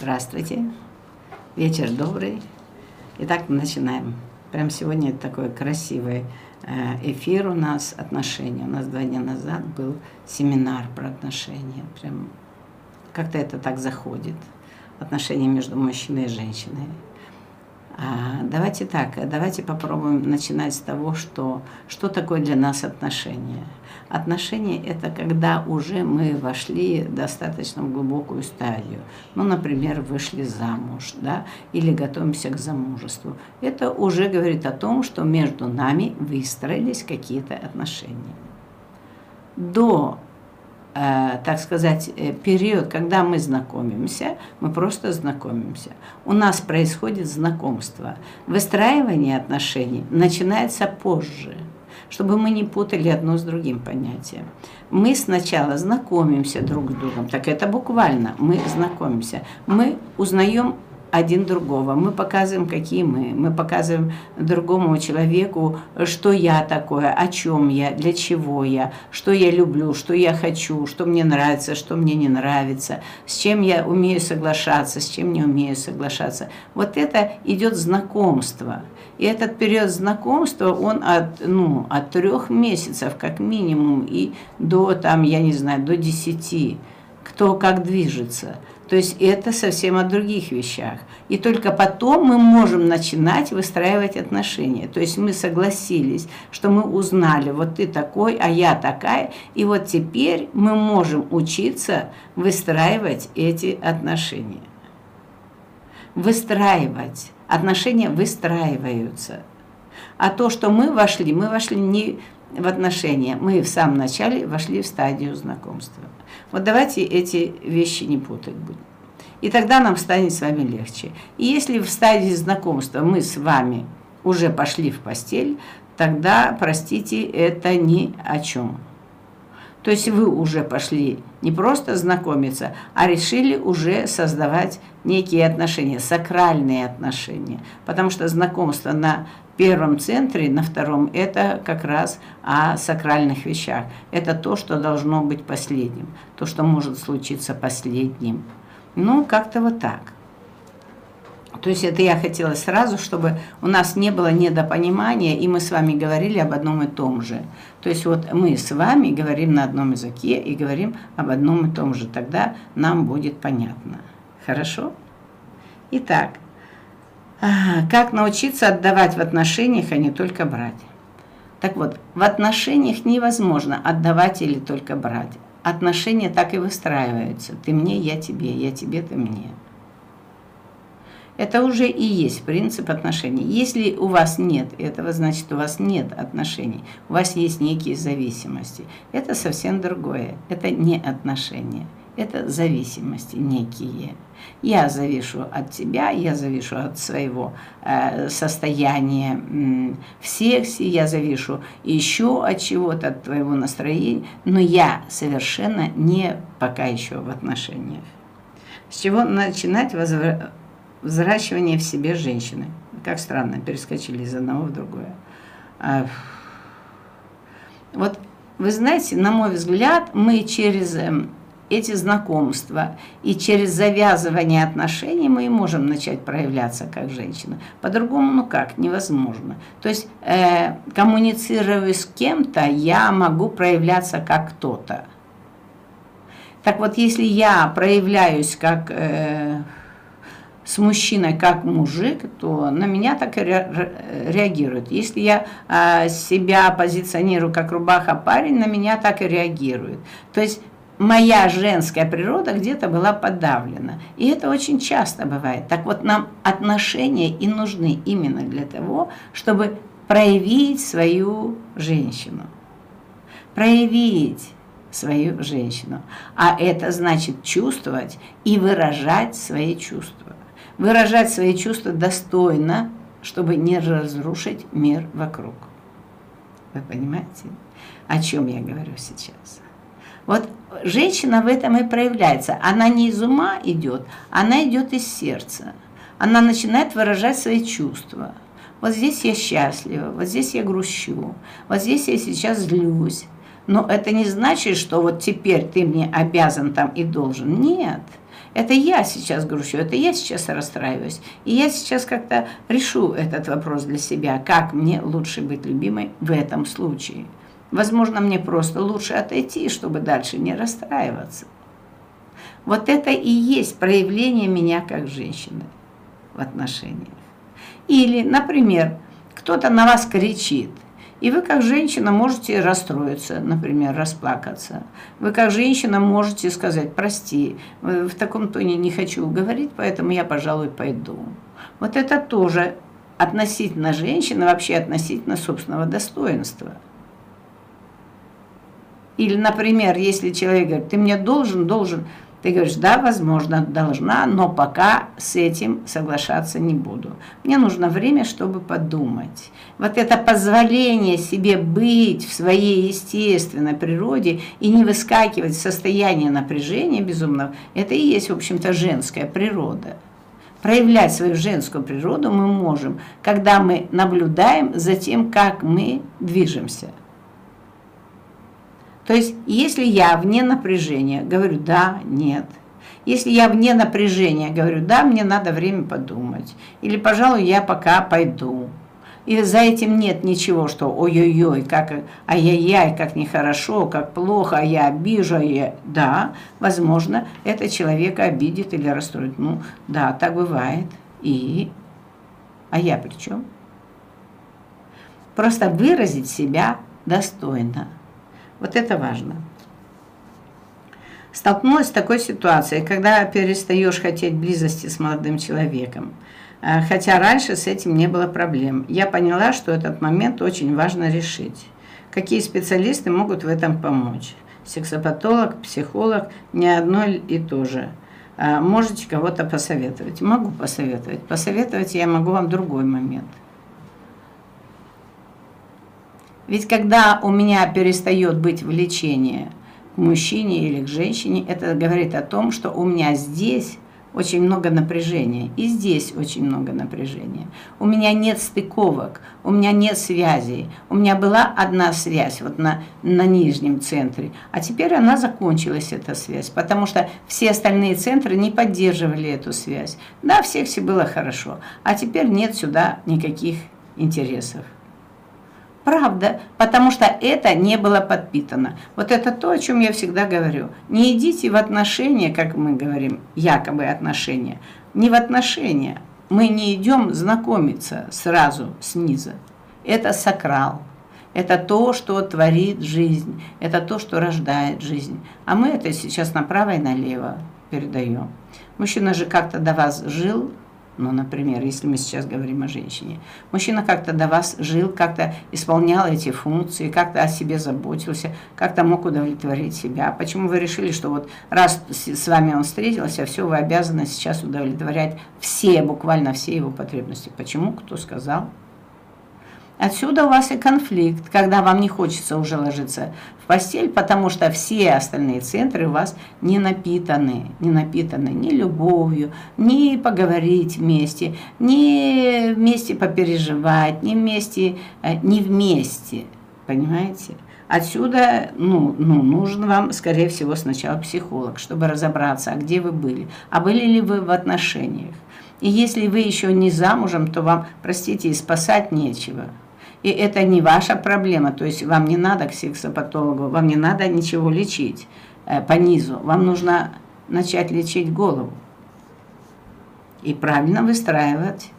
Здравствуйте. Вечер добрый. Итак, мы начинаем. Прям сегодня такой красивый э, эфир у нас отношения. У нас два дня назад был семинар про отношения. Прям как-то это так заходит. Отношения между мужчиной и женщиной. А, давайте так, давайте попробуем начинать с того, что, что такое для нас отношения. Отношения – это когда уже мы вошли достаточно в глубокую стадию. Ну, например, вышли замуж, да, или готовимся к замужеству. Это уже говорит о том, что между нами выстроились какие-то отношения. До так сказать, э, период, когда мы знакомимся, мы просто знакомимся. У нас происходит знакомство. Выстраивание отношений начинается позже, чтобы мы не путали одно с другим понятием. Мы сначала знакомимся друг с другом, так это буквально, мы знакомимся. Мы узнаем один другого. Мы показываем, какие мы. Мы показываем другому человеку, что я такое, о чем я, для чего я, что я люблю, что я хочу, что мне нравится, что мне не нравится, с чем я умею соглашаться, с чем не умею соглашаться. Вот это идет знакомство. И этот период знакомства, он от, ну, от трех месяцев как минимум и до, там, я не знаю, до десяти, кто как движется – то есть это совсем о других вещах. И только потом мы можем начинать выстраивать отношения. То есть мы согласились, что мы узнали, вот ты такой, а я такая. И вот теперь мы можем учиться выстраивать эти отношения. Выстраивать. Отношения выстраиваются. А то, что мы вошли, мы вошли не в отношения, мы в самом начале вошли в стадию знакомства. Вот давайте эти вещи не путать будем. И тогда нам станет с вами легче. И если в стадии знакомства мы с вами уже пошли в постель, тогда, простите, это ни о чем. То есть вы уже пошли не просто знакомиться, а решили уже создавать некие отношения, сакральные отношения. Потому что знакомство на первом центре, на втором, это как раз о сакральных вещах. Это то, что должно быть последним, то, что может случиться последним. Ну, как-то вот так. То есть это я хотела сразу, чтобы у нас не было недопонимания, и мы с вами говорили об одном и том же. То есть вот мы с вами говорим на одном языке и говорим об одном и том же. Тогда нам будет понятно. Хорошо? Итак, как научиться отдавать в отношениях, а не только брать? Так вот, в отношениях невозможно отдавать или только брать. Отношения так и выстраиваются. Ты мне, я тебе, я тебе, ты мне. Это уже и есть принцип отношений. Если у вас нет этого, значит у вас нет отношений. У вас есть некие зависимости. Это совсем другое. Это не отношения. Это зависимости некие. Я завишу от тебя, я завишу от своего э, состояния э, в сексе, я завишу еще от чего-то, от твоего настроения, но я совершенно не пока еще в отношениях. С чего начинать возвра взращивание в себе женщины? Как странно, перескочили из одного в другое. А, вот вы знаете, на мой взгляд, мы через эм, эти знакомства, и через завязывание отношений мы и можем начать проявляться как женщина. По-другому, ну как, невозможно. То есть, э, коммуницируя с кем-то, я могу проявляться как кто-то. Так вот, если я проявляюсь как... Э, с мужчиной как мужик, то на меня так и реагирует. Если я э, себя позиционирую как рубаха парень, на меня так и реагирует. То есть моя женская природа где-то была подавлена. И это очень часто бывает. Так вот, нам отношения и нужны именно для того, чтобы проявить свою женщину. Проявить свою женщину. А это значит чувствовать и выражать свои чувства. Выражать свои чувства достойно, чтобы не разрушить мир вокруг. Вы понимаете, о чем я говорю сейчас? Вот женщина в этом и проявляется. Она не из ума идет, она идет из сердца. Она начинает выражать свои чувства. Вот здесь я счастлива, вот здесь я грущу, вот здесь я сейчас злюсь. Но это не значит, что вот теперь ты мне обязан там и должен. Нет. Это я сейчас грущу, это я сейчас расстраиваюсь. И я сейчас как-то решу этот вопрос для себя, как мне лучше быть любимой в этом случае. Возможно, мне просто лучше отойти, чтобы дальше не расстраиваться. Вот это и есть проявление меня как женщины в отношениях. Или, например, кто-то на вас кричит, и вы как женщина можете расстроиться, например, расплакаться. Вы как женщина можете сказать, прости, в таком тоне не хочу говорить, поэтому я, пожалуй, пойду. Вот это тоже относительно женщины, вообще относительно собственного достоинства – или, например, если человек говорит, ты мне должен, должен, ты говоришь, да, возможно, должна, но пока с этим соглашаться не буду. Мне нужно время, чтобы подумать. Вот это позволение себе быть в своей естественной природе и не выскакивать в состояние напряжения безумного, это и есть, в общем-то, женская природа. Проявлять свою женскую природу мы можем, когда мы наблюдаем за тем, как мы движемся. То есть, если я вне напряжения, говорю «да», «нет». Если я вне напряжения, говорю «да», мне надо время подумать. Или, пожалуй, я пока пойду. И за этим нет ничего, что ой-ой-ой, как ай-яй-яй, как нехорошо, как плохо, а я обижу, а я... Да, возможно, это человека обидит или расстроит. Ну, да, так бывает. И... А я при чем? Просто выразить себя достойно. Вот это важно. Столкнулась с такой ситуацией, когда перестаешь хотеть близости с молодым человеком. А, хотя раньше с этим не было проблем. Я поняла, что этот момент очень важно решить. Какие специалисты могут в этом помочь? Сексопатолог, психолог, не одно и то же. А, можете кого-то посоветовать? Могу посоветовать. Посоветовать я могу вам другой момент – ведь когда у меня перестает быть влечение к мужчине или к женщине, это говорит о том, что у меня здесь очень много напряжения, и здесь очень много напряжения. У меня нет стыковок, у меня нет связей. У меня была одна связь вот на, на нижнем центре, а теперь она закончилась, эта связь, потому что все остальные центры не поддерживали эту связь. Да, всех все было хорошо, а теперь нет сюда никаких интересов. Правда, потому что это не было подпитано. Вот это то, о чем я всегда говорю. Не идите в отношения, как мы говорим, якобы отношения. Не в отношения. Мы не идем знакомиться сразу снизу. Это сакрал. Это то, что творит жизнь. Это то, что рождает жизнь. А мы это сейчас направо и налево передаем. Мужчина же как-то до вас жил, ну, например, если мы сейчас говорим о женщине. Мужчина как-то до вас жил, как-то исполнял эти функции, как-то о себе заботился, как-то мог удовлетворить себя. Почему вы решили, что вот раз с вами он встретился, все, вы обязаны сейчас удовлетворять все, буквально все его потребности? Почему? Кто сказал? Отсюда у вас и конфликт, когда вам не хочется уже ложиться в постель, потому что все остальные центры у вас не напитаны, не напитаны ни любовью, ни поговорить вместе, ни вместе попереживать, ни вместе, э, не вместе, понимаете? Отсюда ну, ну, нужен вам, скорее всего, сначала психолог, чтобы разобраться, а где вы были, а были ли вы в отношениях. И если вы еще не замужем, то вам, простите, и спасать нечего. И это не ваша проблема, то есть вам не надо к сексопатологу, вам не надо ничего лечить э, по низу. Вам нужно начать лечить голову и правильно выстраивать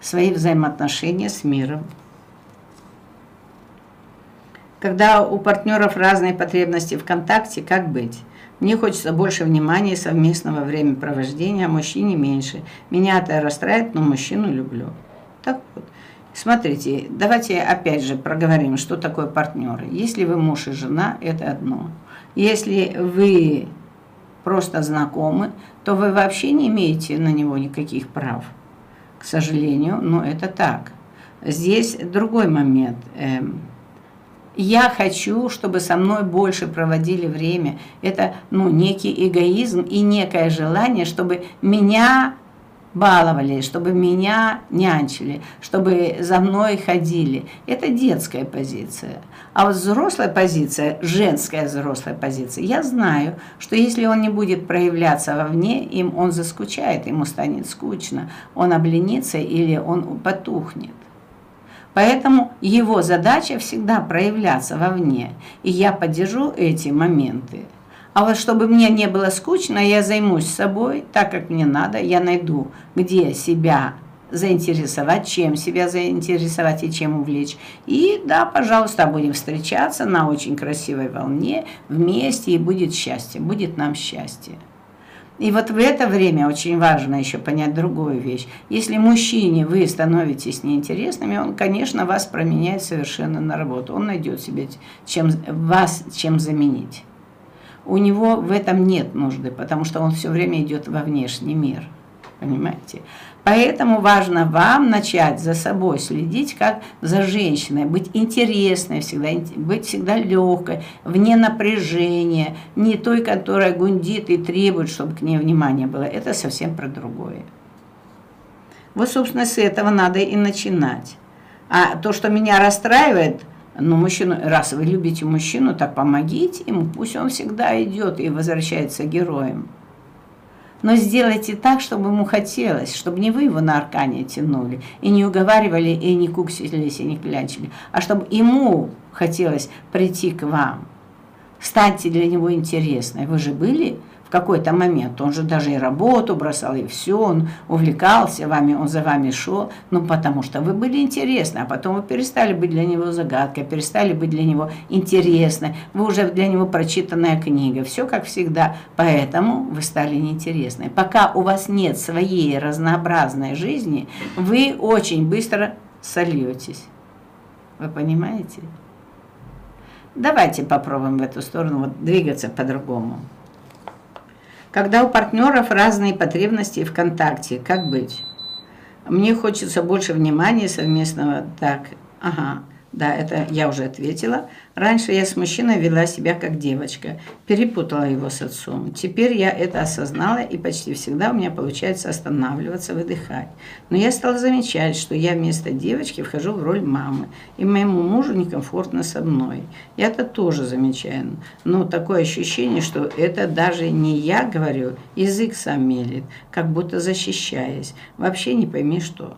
свои взаимоотношения с миром. Когда у партнеров разные потребности в контакте, как быть? Мне хочется больше внимания и совместного времяпровождения, а мужчине меньше. Меня это расстраивает, но мужчину люблю. Так вот. Смотрите, давайте опять же проговорим, что такое партнеры. Если вы муж и жена, это одно. Если вы просто знакомы, то вы вообще не имеете на него никаких прав. К сожалению, но это так. Здесь другой момент. Эм, я хочу, чтобы со мной больше проводили время. Это ну, некий эгоизм и некое желание, чтобы меня баловали, чтобы меня нянчили, чтобы за мной ходили. Это детская позиция. А вот взрослая позиция, женская взрослая позиция, я знаю, что если он не будет проявляться вовне, им он заскучает, ему станет скучно, он обленится или он потухнет. Поэтому его задача всегда проявляться вовне, и я поддержу эти моменты. А вот чтобы мне не было скучно, я займусь собой так, как мне надо, я найду, где себя заинтересовать, чем себя заинтересовать и чем увлечь. И да, пожалуйста, будем встречаться на очень красивой волне вместе, и будет счастье, будет нам счастье. И вот в это время очень важно еще понять другую вещь. Если мужчине вы становитесь неинтересными, он, конечно, вас променяет совершенно на работу. Он найдет себе чем, вас чем заменить. У него в этом нет нужды, потому что он все время идет во внешний мир. Понимаете? Поэтому важно вам начать за собой следить, как за женщиной, быть интересной всегда, быть всегда легкой, вне напряжения, не той, которая гундит и требует, чтобы к ней внимание было. Это совсем про другое. Вот, собственно, с этого надо и начинать. А то, что меня расстраивает, ну, мужчину, раз вы любите мужчину, так помогите ему, пусть он всегда идет и возвращается героем. Но сделайте так, чтобы ему хотелось, чтобы не вы его на аркане тянули, и не уговаривали, и не куксились, и не клянчили, а чтобы ему хотелось прийти к вам. Станьте для него интересной. Вы же были какой-то момент. Он же даже и работу бросал, и все, он увлекался вами, он за вами шел, ну, потому что вы были интересны, а потом вы перестали быть для него загадкой, перестали быть для него интересны, вы уже для него прочитанная книга, все как всегда, поэтому вы стали неинтересны. Пока у вас нет своей разнообразной жизни, вы очень быстро сольетесь. Вы понимаете? Давайте попробуем в эту сторону вот, двигаться по-другому. Когда у партнеров разные потребности в контакте, как быть? Мне хочется больше внимания совместного. Так, ага, да, это я уже ответила. Раньше я с мужчиной вела себя как девочка, перепутала его с отцом. Теперь я это осознала, и почти всегда у меня получается останавливаться, выдыхать. Но я стала замечать, что я вместо девочки вхожу в роль мамы, и моему мужу некомфортно со мной. Я это тоже замечаю. Но такое ощущение, что это даже не я говорю, язык сам мелит, как будто защищаясь. Вообще не пойми что.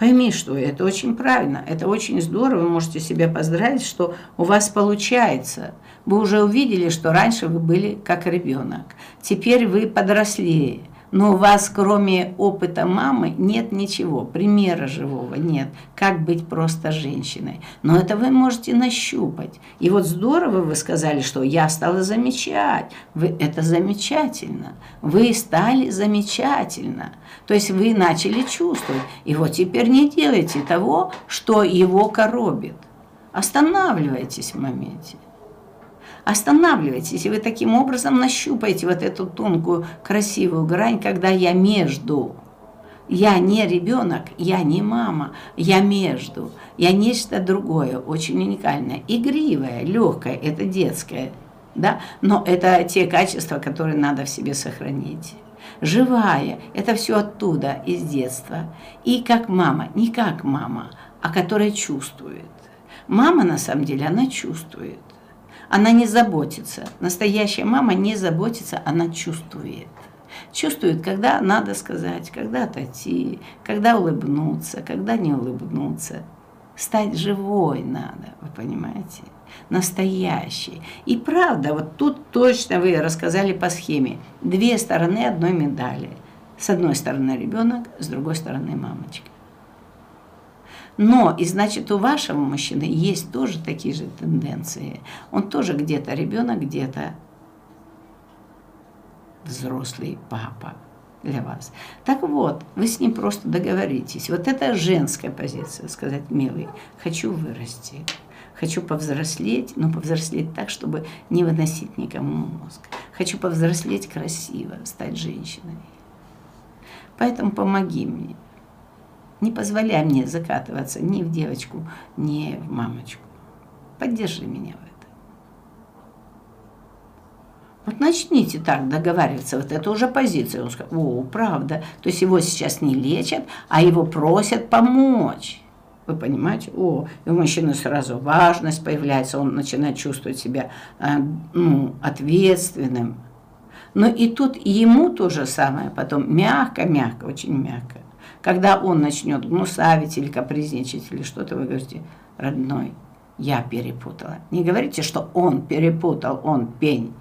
Пойми, что это очень правильно, это очень здорово, вы можете себя поздравить, что у вас получается. Вы уже увидели, что раньше вы были как ребенок, теперь вы подросли, но у вас, кроме опыта мамы, нет ничего, примера живого нет, как быть просто женщиной. Но это вы можете нащупать. И вот здорово вы сказали, что я стала замечать. Вы, это замечательно. Вы стали замечательно. То есть вы начали чувствовать. И вот теперь не делайте того, что его коробит. Останавливайтесь в моменте. Останавливайтесь, и вы таким образом нащупаете вот эту тонкую, красивую грань, когда я между. Я не ребенок, я не мама, я между. Я нечто другое, очень уникальное, игривое, легкое, это детское. Да? Но это те качества, которые надо в себе сохранить. Живая, это все оттуда, из детства. И как мама, не как мама, а которая чувствует. Мама, на самом деле, она чувствует. Она не заботится. Настоящая мама не заботится, она чувствует. Чувствует, когда надо сказать, когда отойти, когда улыбнуться, когда не улыбнуться. Стать живой надо, вы понимаете? Настоящей. И правда, вот тут точно вы рассказали по схеме. Две стороны одной медали. С одной стороны ребенок, с другой стороны мамочка. Но, и значит, у вашего мужчины есть тоже такие же тенденции. Он тоже где-то ребенок, где-то взрослый папа для вас. Так вот, вы с ним просто договоритесь. Вот это женская позиция, сказать, милый, хочу вырасти, хочу повзрослеть, но повзрослеть так, чтобы не выносить никому мозг. Хочу повзрослеть красиво, стать женщиной. Поэтому помоги мне. Не позволяй мне закатываться ни в девочку, ни в мамочку. Поддержи меня в этом. Вот начните так договариваться, вот это уже позиция. Он сказал, о, правда. То есть его сейчас не лечат, а его просят помочь. Вы понимаете? О, и у мужчины сразу важность появляется, он начинает чувствовать себя э, ну, ответственным. Но и тут ему то же самое, потом мягко-мягко, очень мягко. Когда он начнет гнусавить или капризничать или что-то, вы говорите, родной, я перепутала. Не говорите, что он перепутал, он пень.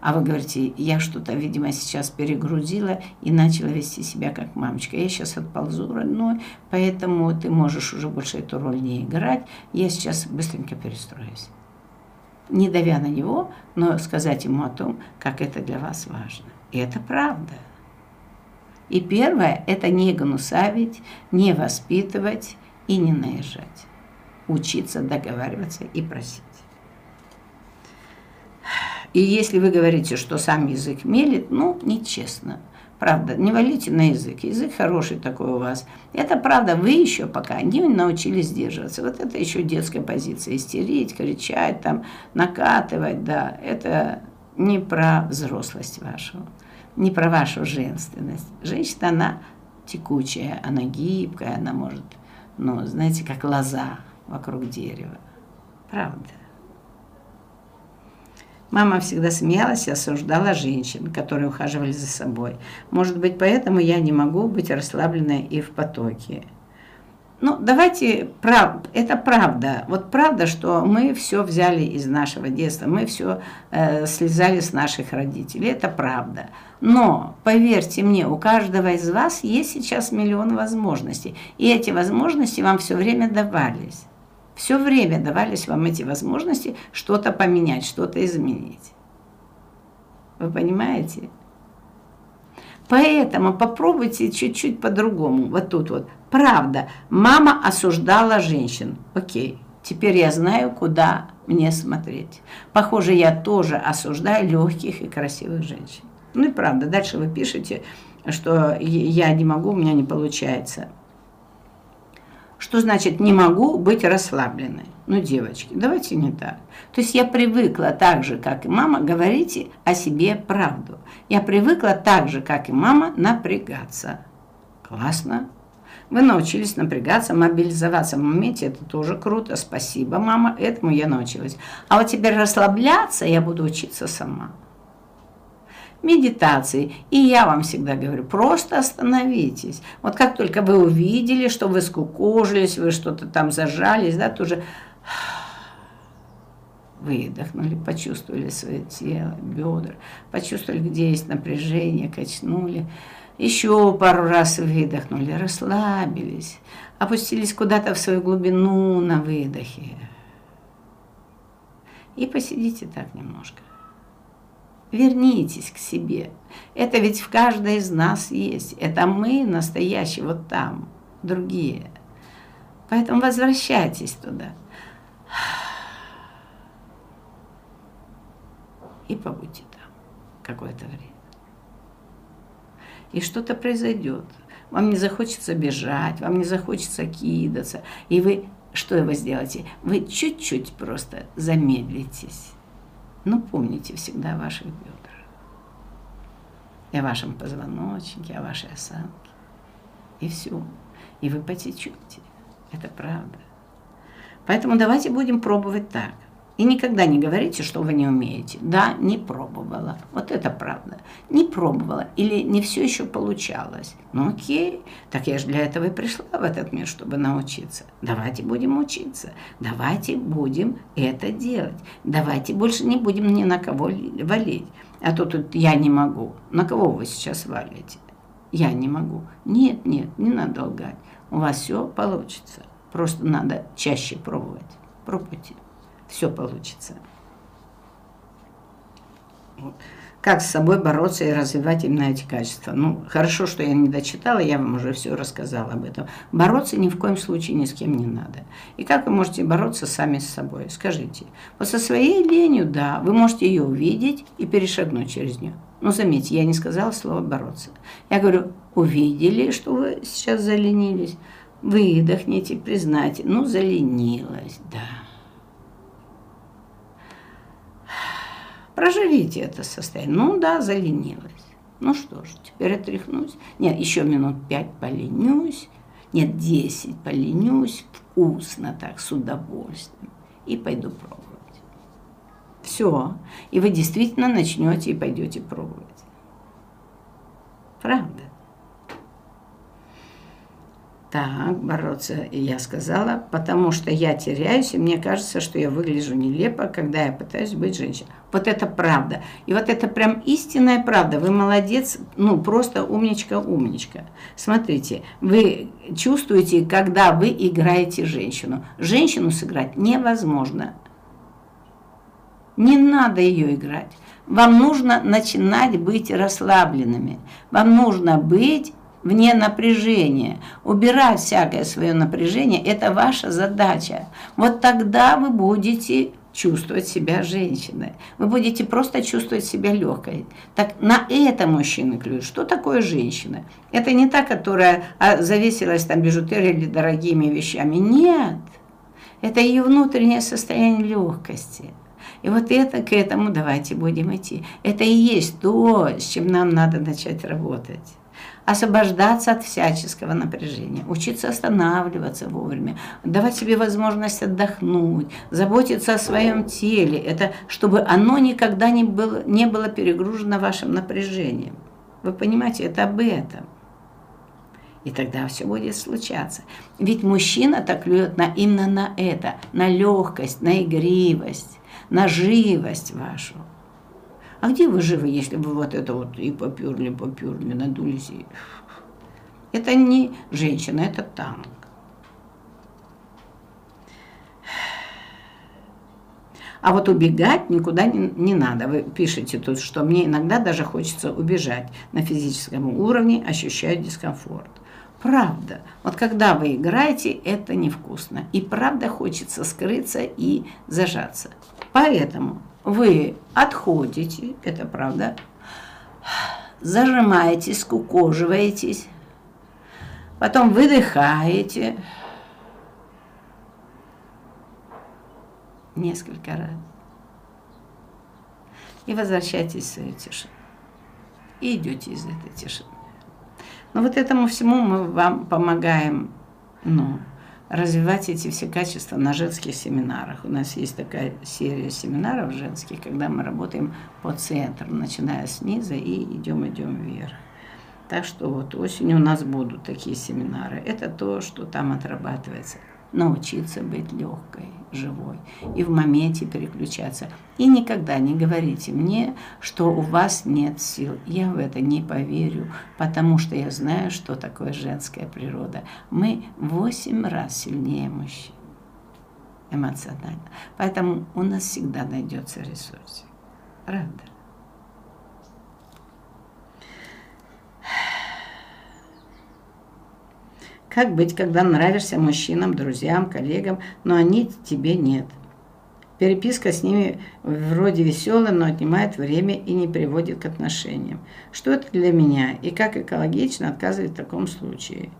А вы говорите, я что-то, видимо, сейчас перегрузила и начала вести себя как мамочка. Я сейчас отползу, родной, поэтому ты можешь уже больше эту роль не играть. Я сейчас быстренько перестроюсь. Не давя на него, но сказать ему о том, как это для вас важно. И это правда. И первое – это не гнусавить, не воспитывать и не наезжать. Учиться договариваться и просить. И если вы говорите, что сам язык мелит, ну, нечестно. Правда, не валите на язык. Язык хороший такой у вас. Это правда, вы еще пока не научились сдерживаться. Вот это еще детская позиция. Истерить, кричать, там, накатывать, да. Это не про взрослость вашу, не про вашу женственность. Женщина, она текучая, она гибкая, она может, ну, знаете, как лоза вокруг дерева. Правда. Мама всегда смеялась и осуждала женщин, которые ухаживали за собой. Может быть, поэтому я не могу быть расслабленной и в потоке. Ну, давайте, прав, это правда. Вот правда, что мы все взяли из нашего детства, мы все э, слезали с наших родителей. Это правда. Но, поверьте мне, у каждого из вас есть сейчас миллион возможностей. И эти возможности вам все время давались. Все время давались вам эти возможности что-то поменять, что-то изменить. Вы понимаете? Поэтому попробуйте чуть-чуть по-другому. Вот тут вот. Правда, мама осуждала женщин. Окей, теперь я знаю, куда мне смотреть. Похоже, я тоже осуждаю легких и красивых женщин. Ну и правда, дальше вы пишете, что я не могу, у меня не получается. Что значит не могу быть расслабленной? Ну, девочки, давайте не так. То есть я привыкла так же, как и мама, говорите о себе правду. Я привыкла так же, как и мама, напрягаться. Классно. Вы научились напрягаться, мобилизоваться в моменте, это тоже круто. Спасибо, мама, этому я научилась. А вот теперь расслабляться я буду учиться сама медитации. И я вам всегда говорю, просто остановитесь. Вот как только вы увидели, что вы скукожились, вы что-то там зажались, да, тоже выдохнули, почувствовали свое тело, бедра, почувствовали, где есть напряжение, качнули. Еще пару раз выдохнули, расслабились, опустились куда-то в свою глубину на выдохе. И посидите так немножко. Вернитесь к себе. Это ведь в каждой из нас есть. Это мы настоящие вот там, другие. Поэтому возвращайтесь туда. И побудьте там какое-то время. И что-то произойдет. Вам не захочется бежать, вам не захочется кидаться. И вы что вы сделаете? Вы чуть-чуть просто замедлитесь но ну, помните всегда о ваших бедрах, и о вашем позвоночнике, о вашей осанке. И все. И вы потечете. Это правда. Поэтому давайте будем пробовать так. И никогда не говорите, что вы не умеете. Да, не пробовала. Вот это правда. Не пробовала. Или не все еще получалось. Ну окей, так я же для этого и пришла в этот мир, чтобы научиться. Давайте будем учиться. Давайте будем это делать. Давайте больше не будем ни на кого валить. А то тут я не могу. На кого вы сейчас валите? Я не могу. Нет, нет, не надо лгать. У вас все получится. Просто надо чаще пробовать. Пробуйте все получится. Как с собой бороться и развивать именно эти качества? Ну, хорошо, что я не дочитала, я вам уже все рассказала об этом. Бороться ни в коем случае ни с кем не надо. И как вы можете бороться сами с собой? Скажите. Вот со своей ленью, да, вы можете ее увидеть и перешагнуть через нее. Но заметьте, я не сказала слово «бороться». Я говорю, увидели, что вы сейчас заленились, выдохните, признайте. Ну, заленилась, да. Проживите это состояние. Ну да, заленилась. Ну что ж, теперь отряхнусь. Нет, еще минут пять поленюсь. Нет, десять поленюсь. Вкусно так, с удовольствием. И пойду пробовать. Все. И вы действительно начнете и пойдете пробовать. Правда. Так, бороться, я сказала, потому что я теряюсь, и мне кажется, что я выгляжу нелепо, когда я пытаюсь быть женщиной. Вот это правда. И вот это прям истинная правда. Вы молодец, ну, просто умничка-умничка. Смотрите, вы чувствуете, когда вы играете женщину. Женщину сыграть невозможно. Не надо ее играть. Вам нужно начинать быть расслабленными. Вам нужно быть вне напряжения. Убирать всякое свое напряжение – это ваша задача. Вот тогда вы будете чувствовать себя женщиной. Вы будете просто чувствовать себя легкой. Так на это мужчины клюют. Что такое женщина? Это не та, которая а, завесилась там бижутерией или дорогими вещами. Нет. Это ее внутреннее состояние легкости. И вот это к этому давайте будем идти. Это и есть то, с чем нам надо начать работать освобождаться от всяческого напряжения, учиться останавливаться вовремя, давать себе возможность отдохнуть, заботиться о своем теле, это чтобы оно никогда не было, не было перегружено вашим напряжением. Вы понимаете, это об этом. И тогда все будет случаться. Ведь мужчина так клюет на, именно на это, на легкость, на игривость, на живость вашу. А где вы живы, если вы вот это вот и поперли, поперли, надулись? И... Это не женщина, это танк. А вот убегать никуда не, не надо. Вы пишете тут, что мне иногда даже хочется убежать. На физическом уровне ощущаю дискомфорт. Правда. Вот когда вы играете, это невкусно. И правда хочется скрыться и зажаться. Поэтому вы отходите, это правда, зажимаетесь, скукоживаетесь, потом выдыхаете несколько раз и возвращаетесь в свою тишину. И идете из этой тишины. Но вот этому всему мы вам помогаем, ну, развивать эти все качества на женских семинарах. У нас есть такая серия семинаров женских, когда мы работаем по центру, начиная снизу и идем, идем вверх. Так что вот осенью у нас будут такие семинары. Это то, что там отрабатывается научиться быть легкой, живой и в моменте переключаться. И никогда не говорите мне, что у вас нет сил. Я в это не поверю, потому что я знаю, что такое женская природа. Мы восемь раз сильнее мужчин эмоционально. Поэтому у нас всегда найдется ресурс. Правда? Как быть, когда нравишься мужчинам, друзьям, коллегам, но они тебе нет? Переписка с ними вроде веселая, но отнимает время и не приводит к отношениям. Что это для меня и как экологично отказывать в таком случае?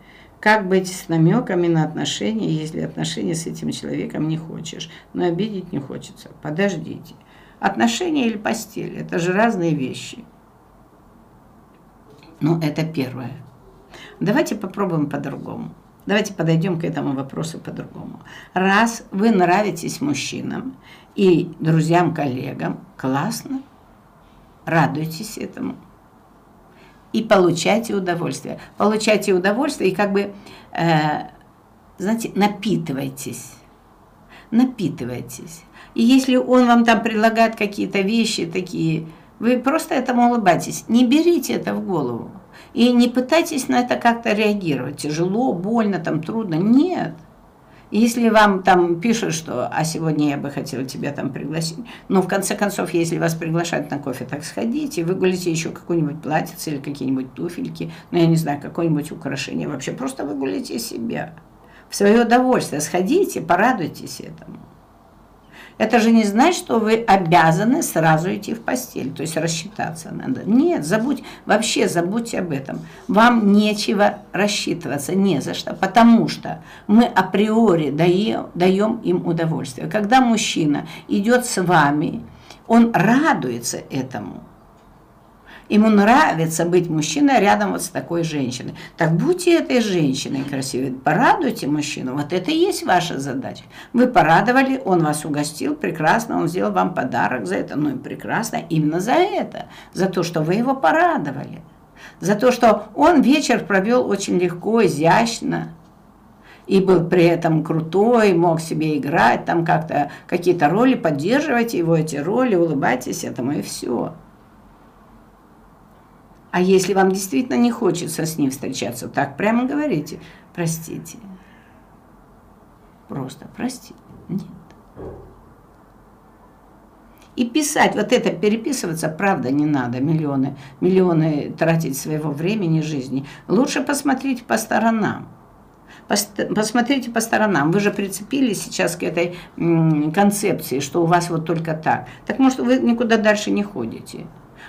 Как быть с намеками на отношения, если отношения с этим человеком не хочешь, но обидеть не хочется? Подождите. Отношения или постель – это же разные вещи. Ну, это первое. Давайте попробуем по-другому. Давайте подойдем к этому вопросу по-другому. Раз вы нравитесь мужчинам и друзьям, коллегам, классно, радуйтесь этому и получайте удовольствие. Получайте удовольствие и как бы, э, знаете, напитывайтесь. Напитывайтесь. И если он вам там предлагает какие-то вещи такие, вы просто этому улыбайтесь. Не берите это в голову. И не пытайтесь на это как-то реагировать. Тяжело, больно, там трудно. Нет. Если вам там пишут, что «а сегодня я бы хотела тебя там пригласить», но в конце концов, если вас приглашают на кофе, так сходите, выгулите еще какое-нибудь платьице или какие-нибудь туфельки, ну, я не знаю, какое-нибудь украшение, вообще просто выгулите себя. В свое удовольствие сходите, порадуйтесь этому. Это же не значит, что вы обязаны сразу идти в постель, то есть рассчитаться надо. Нет, забудь, вообще забудьте об этом. Вам нечего рассчитываться, не за что, потому что мы априори даем, даем им удовольствие. Когда мужчина идет с вами, Он радуется этому. Ему нравится быть мужчиной рядом вот с такой женщиной. Так будьте этой женщиной красивой, порадуйте мужчину. Вот это и есть ваша задача. Вы порадовали, он вас угостил, прекрасно, он сделал вам подарок за это. Ну и прекрасно, именно за это, за то, что вы его порадовали. За то, что он вечер провел очень легко, изящно, и был при этом крутой, мог себе играть, там как-то какие-то роли, поддерживайте его эти роли, улыбайтесь этому и все. А если вам действительно не хочется с ним встречаться, так прямо говорите, простите. Просто простите. Нет. И писать, вот это переписываться, правда, не надо, миллионы, миллионы тратить своего времени, жизни. Лучше посмотрите по сторонам. Посмотрите по сторонам. Вы же прицепились сейчас к этой концепции, что у вас вот только так. Так может, вы никуда дальше не ходите.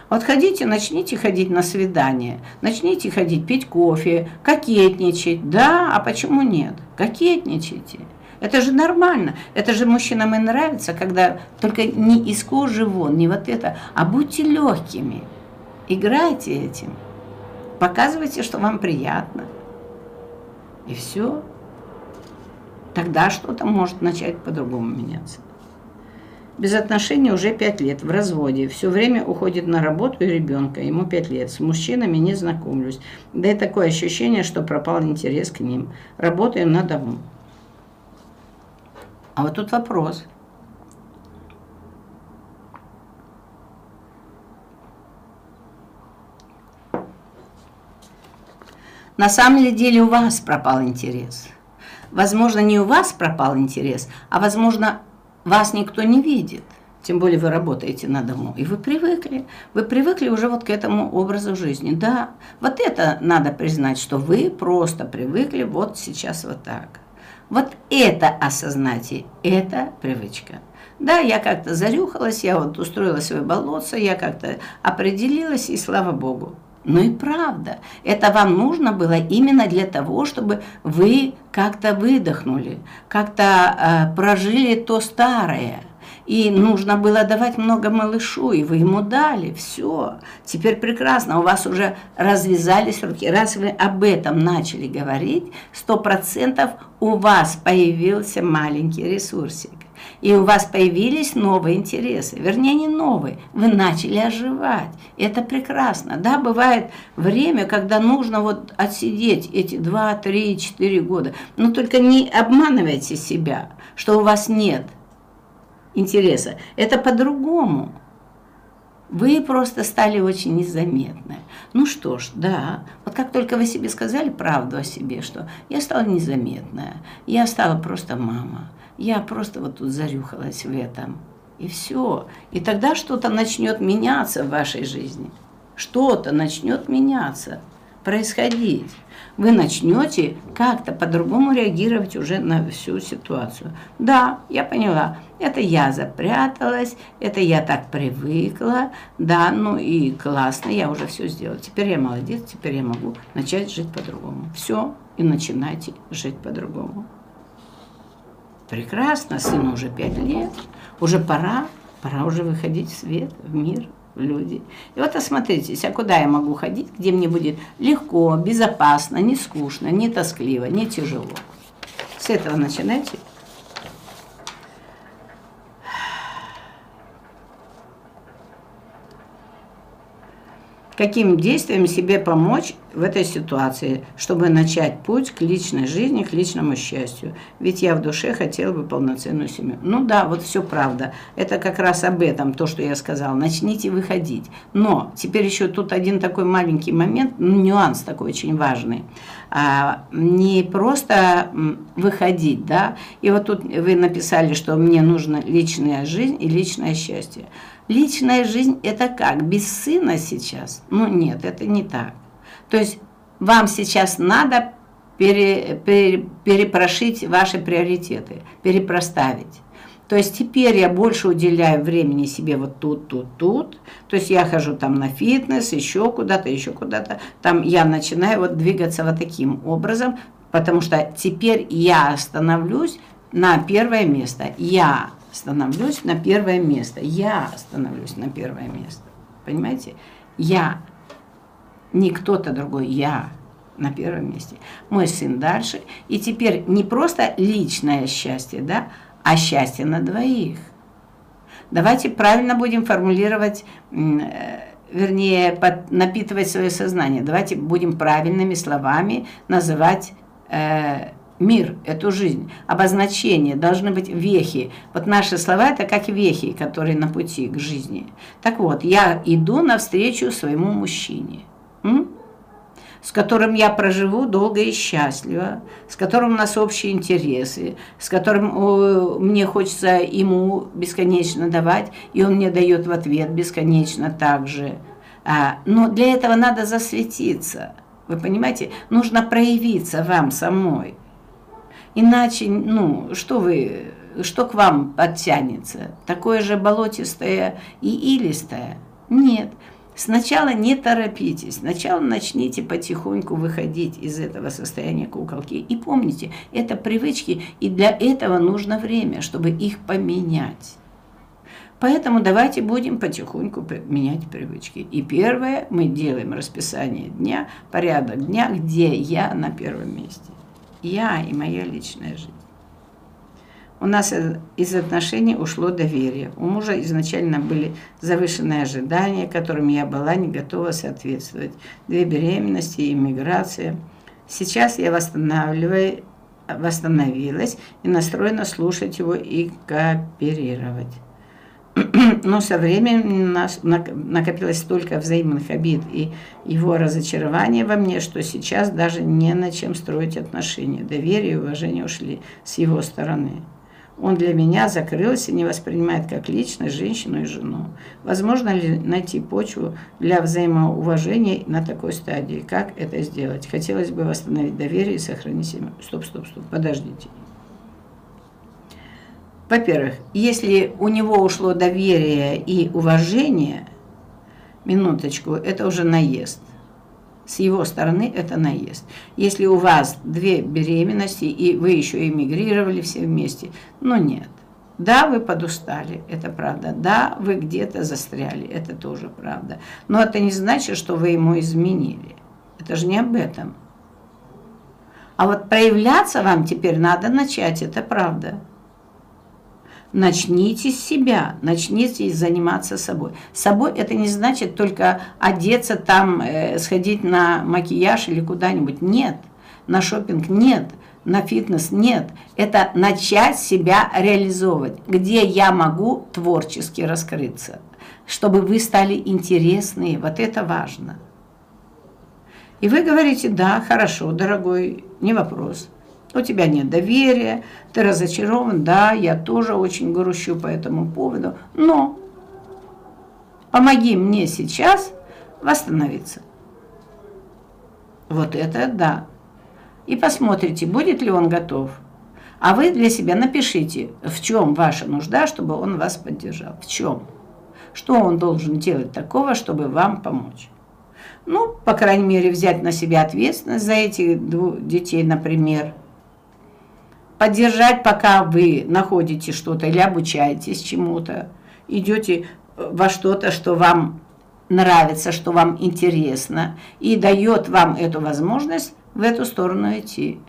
Вот ходите, начните ходить на свидание, начните ходить пить кофе, кокетничать. Да, а почему нет? Кокетничайте. Это же нормально. Это же мужчинам и нравится, когда только не из кожи вон, не вот это, а будьте легкими. Играйте этим. Показывайте, что вам приятно. И все. Тогда что-то может начать по-другому меняться без отношений уже пять лет, в разводе. Все время уходит на работу и ребенка. Ему пять лет. С мужчинами не знакомлюсь. Да и такое ощущение, что пропал интерес к ним. Работаем на дому. А вот тут вопрос. На самом деле у вас пропал интерес. Возможно, не у вас пропал интерес, а возможно, вас никто не видит. Тем более вы работаете на дому. И вы привыкли. Вы привыкли уже вот к этому образу жизни. Да, вот это надо признать, что вы просто привыкли вот сейчас вот так. Вот это осознайте, это привычка. Да, я как-то зарюхалась, я вот устроила свое болотце, я как-то определилась, и слава Богу. Ну и правда, это вам нужно было именно для того, чтобы вы как-то выдохнули, как-то э, прожили то старое. И нужно было давать много малышу, и вы ему дали, все. Теперь прекрасно, у вас уже развязались руки. Раз вы об этом начали говорить, сто процентов у вас появился маленький ресурсик и у вас появились новые интересы. Вернее, не новые, вы начали оживать. Это прекрасно. Да, бывает время, когда нужно вот отсидеть эти 2, 3, 4 года. Но только не обманывайте себя, что у вас нет интереса. Это по-другому. Вы просто стали очень незаметны. Ну что ж, да, вот как только вы себе сказали правду о себе, что я стала незаметная, я стала просто мама, я просто вот тут зарюхалась в этом. И все. И тогда что-то начнет меняться в вашей жизни. Что-то начнет меняться, происходить. Вы начнете как-то по-другому реагировать уже на всю ситуацию. Да, я поняла, это я запряталась, это я так привыкла, да, ну и классно, я уже все сделала. Теперь я молодец, теперь я могу начать жить по-другому. Все, и начинайте жить по-другому. Прекрасно, сыну уже пять лет, уже пора, пора уже выходить в свет, в мир, в люди. И вот осмотритесь, а куда я могу ходить, где мне будет легко, безопасно, не скучно, не тоскливо, не тяжело. С этого начинайте. Каким действием себе помочь в этой ситуации, чтобы начать путь к личной жизни, к личному счастью. Ведь я в душе хотела бы полноценную семью. Ну да, вот все правда. Это как раз об этом, то, что я сказала. Начните выходить. Но теперь еще тут один такой маленький момент, ну, нюанс такой очень важный. А, не просто выходить, да. И вот тут вы написали, что мне нужна личная жизнь и личное счастье. Личная жизнь – это как? Без сына сейчас? Ну нет, это не так. То есть вам сейчас надо пере, пере, перепрошить ваши приоритеты, перепроставить. То есть теперь я больше уделяю времени себе вот тут, тут, тут. То есть я хожу там на фитнес, еще куда-то, еще куда-то. Там я начинаю вот двигаться вот таким образом, потому что теперь я становлюсь на первое место. Я становлюсь на первое место. Я становлюсь на первое место. Понимаете? Я. Не кто-то другой, я на первом месте. Мой сын дальше. И теперь не просто личное счастье, да, а счастье на двоих. Давайте правильно будем формулировать, э, вернее, под, напитывать свое сознание. Давайте будем правильными словами называть э, мир, эту жизнь. Обозначения должны быть вехи. Вот наши слова это как вехи, которые на пути к жизни. Так вот, я иду навстречу своему мужчине. С которым я проживу долго и счастливо, с которым у нас общие интересы, с которым мне хочется ему бесконечно давать, и он мне дает в ответ бесконечно также. А, но для этого надо засветиться. Вы понимаете, нужно проявиться вам самой. Иначе, ну, что вы, что к вам подтянется? Такое же болотистое и илистое? Нет. Сначала не торопитесь, сначала начните потихоньку выходить из этого состояния куколки. И помните, это привычки, и для этого нужно время, чтобы их поменять. Поэтому давайте будем потихоньку менять привычки. И первое, мы делаем расписание дня, порядок дня, где я на первом месте. Я и моя личная жизнь. У нас из отношений ушло доверие. У мужа изначально были завышенные ожидания, которым я была не готова соответствовать. Две беременности, иммиграция. Сейчас я восстанавливаю, восстановилась и настроена слушать его и кооперировать. Но со временем у нас накопилось столько взаимных обид и его разочарования во мне, что сейчас даже не на чем строить отношения. Доверие и уважение ушли с его стороны. Он для меня закрылся, не воспринимает как личность женщину и жену. Возможно ли найти почву для взаимоуважения на такой стадии? Как это сделать? Хотелось бы восстановить доверие и сохранить семью. Стоп, стоп, стоп, подождите. Во-первых, если у него ушло доверие и уважение, минуточку, это уже наезд с его стороны это наезд. Если у вас две беременности, и вы еще эмигрировали все вместе, ну нет. Да, вы подустали, это правда. Да, вы где-то застряли, это тоже правда. Но это не значит, что вы ему изменили. Это же не об этом. А вот проявляться вам теперь надо начать, это правда. Начните с себя, начните заниматься собой. Собой это не значит только одеться там, э, сходить на макияж или куда-нибудь. Нет, на шопинг нет, на фитнес нет. Это начать себя реализовывать, где я могу творчески раскрыться, чтобы вы стали интересные. Вот это важно. И вы говорите, да, хорошо, дорогой, не вопрос у тебя нет доверия, ты разочарован, да, я тоже очень грущу по этому поводу, но помоги мне сейчас восстановиться. Вот это да. И посмотрите, будет ли он готов. А вы для себя напишите, в чем ваша нужда, чтобы он вас поддержал. В чем? Что он должен делать такого, чтобы вам помочь? Ну, по крайней мере, взять на себя ответственность за этих двух детей, например, поддержать, пока вы находите что-то или обучаетесь чему-то, идете э, во что-то, что вам нравится, что вам интересно, и дает вам эту возможность в эту сторону идти.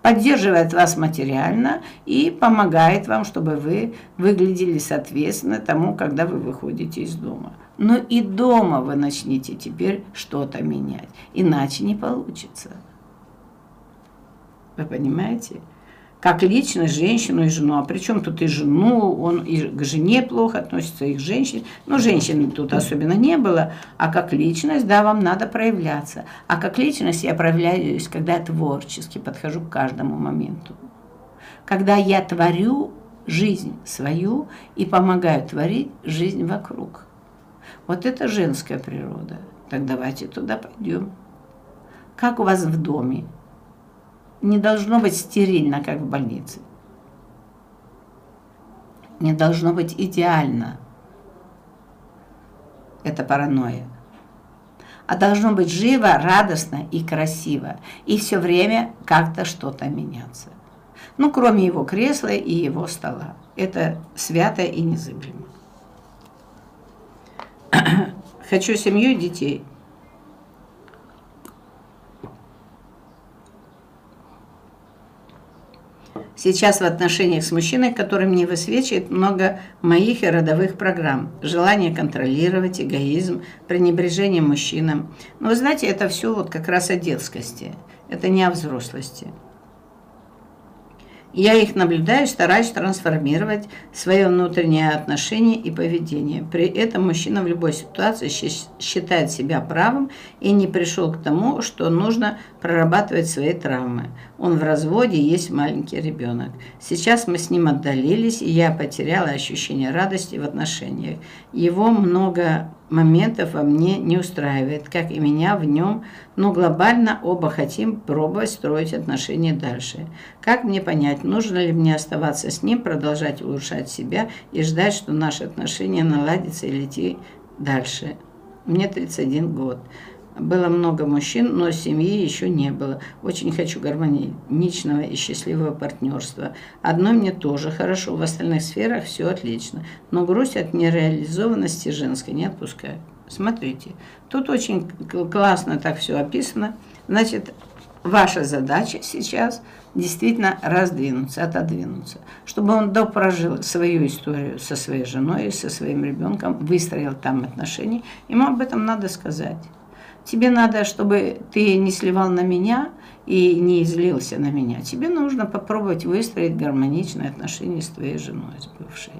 Поддерживает вас материально и помогает вам, чтобы вы выглядели соответственно тому, когда вы выходите из дома. Но и дома вы начните теперь что-то менять, иначе не получится. Вы понимаете? Как личность, женщину и жену. А причем тут и жену, он и к жене плохо относится, и к женщине. Ну, женщины тут особенно не было. А как личность, да, вам надо проявляться. А как личность я проявляюсь, когда я творчески подхожу к каждому моменту. Когда я творю жизнь свою и помогаю творить жизнь вокруг. Вот это женская природа. Так давайте туда пойдем. Как у вас в доме? Не должно быть стерильно, как в больнице. Не должно быть идеально. Это паранойя. А должно быть живо, радостно и красиво. И все время как-то что-то меняться. Ну, кроме его кресла и его стола. Это свято и незыблемо. Хочу семью и детей. Сейчас в отношениях с мужчиной, который мне высвечивает много моих и родовых программ. Желание контролировать, эгоизм, пренебрежение мужчинам. Но вы знаете, это все вот как раз о детскости. Это не о взрослости. Я их наблюдаю, стараюсь трансформировать свое внутреннее отношение и поведение. При этом мужчина в любой ситуации считает себя правым и не пришел к тому, что нужно прорабатывать свои травмы. Он в разводе, есть маленький ребенок. Сейчас мы с ним отдалились, и я потеряла ощущение радости в отношениях. Его много моментов во мне не устраивает, как и меня в нем, но глобально оба хотим пробовать строить отношения дальше. Как мне понять, нужно ли мне оставаться с ним, продолжать улучшать себя и ждать, что наши отношения наладятся и идти дальше? Мне 31 год. Было много мужчин, но семьи еще не было. Очень хочу гармоничного и счастливого партнерства. Одно мне тоже хорошо, в остальных сферах все отлично. Но грусть от нереализованности женской не отпускает. Смотрите, тут очень классно так все описано. Значит, ваша задача сейчас действительно раздвинуться, отодвинуться, чтобы он допрожил свою историю со своей женой, со своим ребенком, выстроил там отношения. Ему об этом надо сказать. Тебе надо, чтобы ты не сливал на меня и не излился на меня. Тебе нужно попробовать выстроить гармоничные отношения с твоей женой, с бывшей.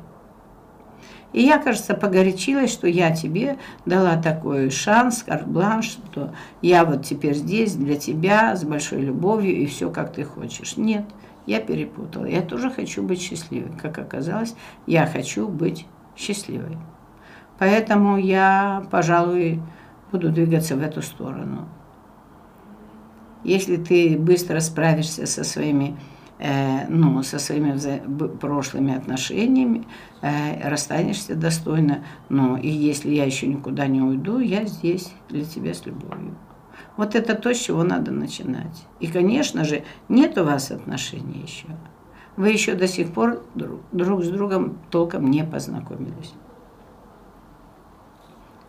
И я, кажется, погорячилась, что я тебе дала такой шанс, карт-бланш, что я вот теперь здесь для тебя с большой любовью и все, как ты хочешь. Нет, я перепутала. Я тоже хочу быть счастливой. Как оказалось, я хочу быть счастливой. Поэтому я, пожалуй, буду двигаться в эту сторону. Если ты быстро справишься со своими, э, ну, со своими прошлыми отношениями, э, расстанешься достойно, но и если я еще никуда не уйду, я здесь для тебя с любовью. Вот это то, с чего надо начинать. И, конечно же, нет у вас отношений еще. Вы еще до сих пор друг, друг с другом толком не познакомились.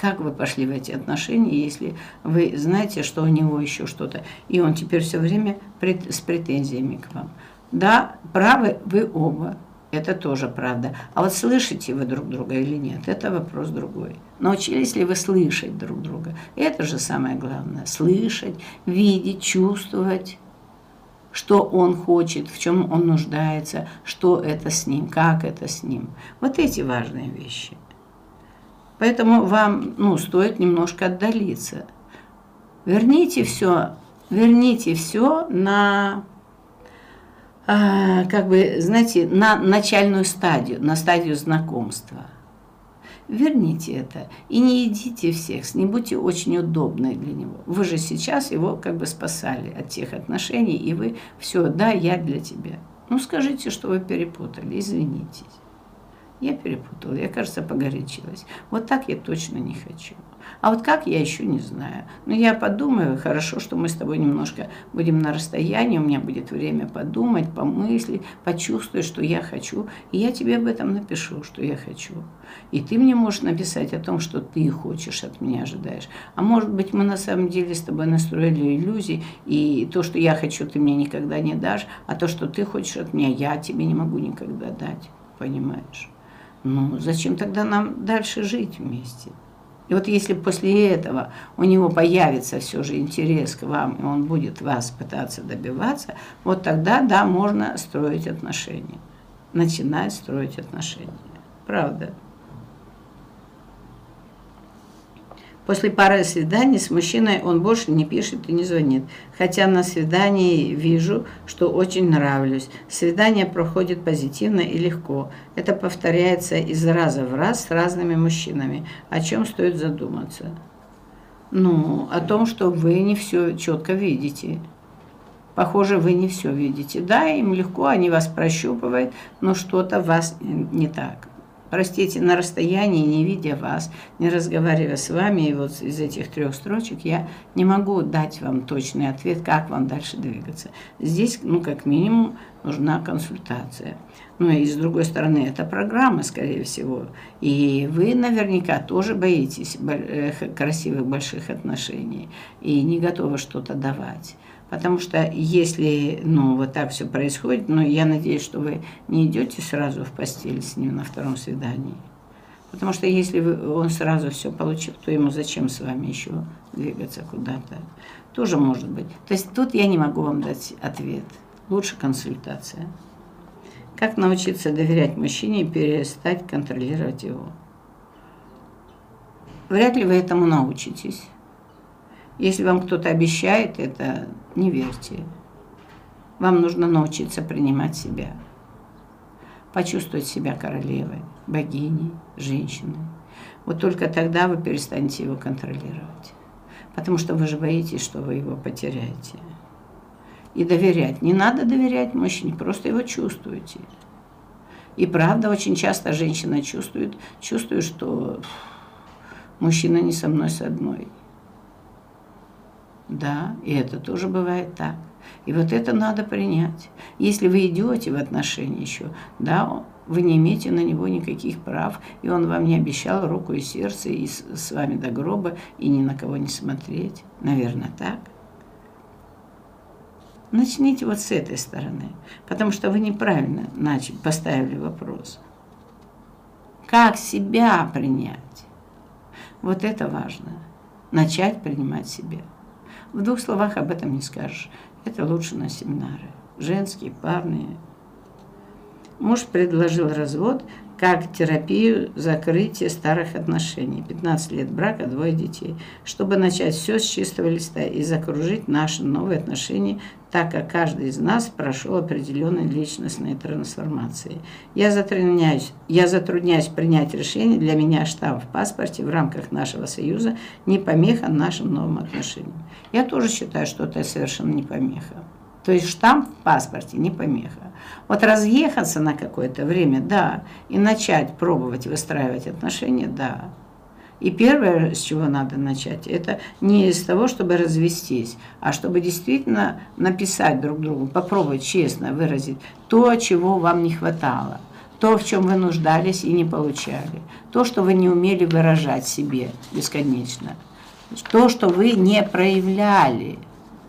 Как вы пошли в эти отношения, если вы знаете, что у него еще что-то, и он теперь все время пред, с претензиями к вам? Да, правы вы оба, это тоже правда. А вот слышите вы друг друга или нет, это вопрос другой. Научились ли вы слышать друг друга? Это же самое главное. Слышать, видеть, чувствовать, что он хочет, в чем он нуждается, что это с ним, как это с ним. Вот эти важные вещи. Поэтому вам ну, стоит немножко отдалиться. Верните все, верните все на, э, как бы, знаете, на начальную стадию, на стадию знакомства. Верните это и не идите всех, не будьте очень удобны для него. Вы же сейчас его как бы спасали от тех отношений, и вы все, да, я для тебя. Ну скажите, что вы перепутали, извинитесь. Я перепутала, я, кажется, погорячилась. Вот так я точно не хочу. А вот как, я еще не знаю. Но я подумаю, хорошо, что мы с тобой немножко будем на расстоянии, у меня будет время подумать, помыслить, почувствовать, что я хочу. И я тебе об этом напишу, что я хочу. И ты мне можешь написать о том, что ты хочешь от меня, ожидаешь. А может быть, мы на самом деле с тобой настроили иллюзии, и то, что я хочу, ты мне никогда не дашь, а то, что ты хочешь от меня, я тебе не могу никогда дать. Понимаешь? Ну, зачем тогда нам дальше жить вместе? И вот если после этого у него появится все же интерес к вам, и он будет вас пытаться добиваться, вот тогда, да, можно строить отношения. Начинать строить отношения. Правда. После пары свиданий с мужчиной он больше не пишет и не звонит. Хотя на свидании вижу, что очень нравлюсь. Свидание проходит позитивно и легко. Это повторяется из раза в раз с разными мужчинами. О чем стоит задуматься? Ну, о том, что вы не все четко видите. Похоже, вы не все видите. Да, им легко, они вас прощупывают, но что-то вас не так. Простите, на расстоянии, не видя вас, не разговаривая с вами, и вот из этих трех строчек я не могу дать вам точный ответ, как вам дальше двигаться. Здесь, ну, как минимум, нужна консультация. Ну и с другой стороны, это программа, скорее всего. И вы наверняка тоже боитесь красивых больших отношений и не готовы что-то давать. Потому что если, ну, вот так все происходит, ну, я надеюсь, что вы не идете сразу в постель с ним на втором свидании. Потому что если вы, он сразу все получил, то ему зачем с вами еще двигаться куда-то? Тоже может быть. То есть тут я не могу вам дать ответ. Лучше консультация. Как научиться доверять мужчине и перестать контролировать его? Вряд ли вы этому научитесь. Если вам кто-то обещает это, не верьте. Вам нужно научиться принимать себя. Почувствовать себя королевой, богиней, женщиной. Вот только тогда вы перестанете его контролировать. Потому что вы же боитесь, что вы его потеряете. И доверять. Не надо доверять мужчине, просто его чувствуете. И правда, очень часто женщина чувствует, чувствует, что мужчина не со мной с одной. Да, и это тоже бывает так. И вот это надо принять. Если вы идете в отношения еще, да, вы не имеете на него никаких прав, и он вам не обещал руку и сердце, и с, с вами до гроба, и ни на кого не смотреть. Наверное, так. Начните вот с этой стороны, потому что вы неправильно начали, поставили вопрос. Как себя принять? Вот это важно. Начать принимать себя. В двух словах об этом не скажешь. Это лучше на семинары. Женские, парные. Муж предложил развод как терапию закрытия старых отношений. 15 лет брака, двое детей. Чтобы начать все с чистого листа и закружить наши новые отношения, так как каждый из нас прошел определенные личностные трансформации. Я затрудняюсь, я затрудняюсь принять решение, для меня штамп в паспорте в рамках нашего союза не помеха нашим новым отношениям. Я тоже считаю, что это совершенно не помеха. То есть штамп в паспорте не помеха. Вот разъехаться на какое-то время, да, и начать пробовать выстраивать отношения, да. И первое, с чего надо начать, это не из того, чтобы развестись, а чтобы действительно написать друг другу, попробовать честно выразить то, чего вам не хватало, то, в чем вы нуждались и не получали, то, что вы не умели выражать себе бесконечно, то, что вы не проявляли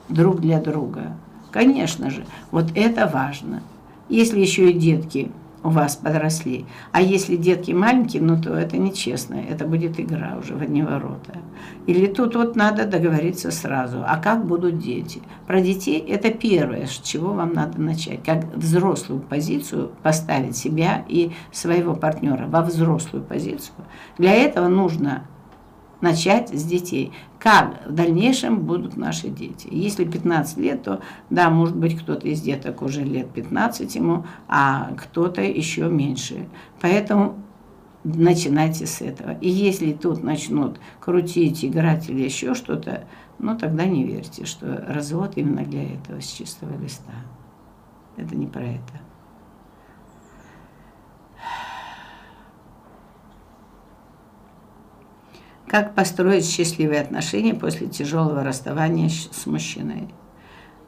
друг для друга. Конечно же, вот это важно. Если еще и детки у вас подросли, а если детки маленькие, ну то это нечестно, это будет игра уже в одни ворота. Или тут вот надо договориться сразу, а как будут дети? Про детей это первое, с чего вам надо начать, как взрослую позицию поставить себя и своего партнера во взрослую позицию. Для этого нужно начать с детей. Как в дальнейшем будут наши дети. Если 15 лет, то да, может быть, кто-то из деток уже лет 15 ему, а кто-то еще меньше. Поэтому начинайте с этого. И если тут начнут крутить, играть или еще что-то, ну тогда не верьте, что развод именно для этого с чистого листа. Это не про это. Как построить счастливые отношения после тяжелого расставания с мужчиной?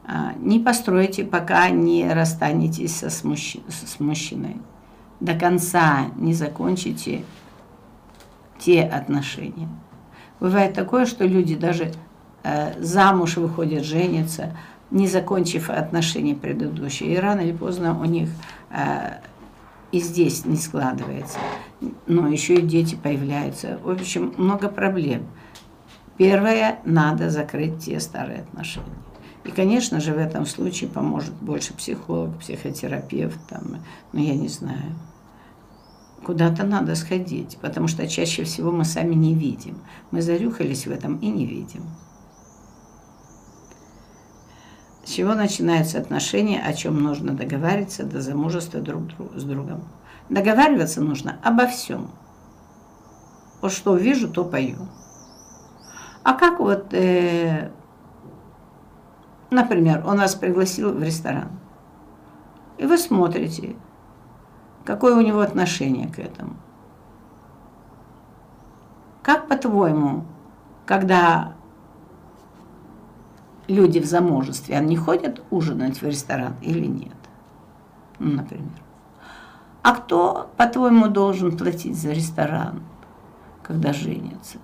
А, не постройте, пока не расстанетесь со с, мужч... с мужчиной. До конца не закончите те отношения. Бывает такое, что люди даже э, замуж выходят, женятся, не закончив отношения предыдущие. И рано или поздно у них э, и здесь не складывается. Но еще и дети появляются. В общем, много проблем. Первое, надо закрыть те старые отношения. И, конечно же, в этом случае поможет больше психолог, психотерапевт, там, ну, я не знаю. Куда-то надо сходить, потому что чаще всего мы сами не видим. Мы зарюхались в этом и не видим. С чего начинаются отношения, о чем нужно договариваться до замужества друг с другом. Договариваться нужно обо всем. Вот что вижу, то пою. А как вот, э, например, он вас пригласил в ресторан, и вы смотрите, какое у него отношение к этому. Как по-твоему, когда люди в замужестве, они ходят ужинать в ресторан или нет? Ну, например. А кто, по-твоему, должен платить за ресторан, когда женятся?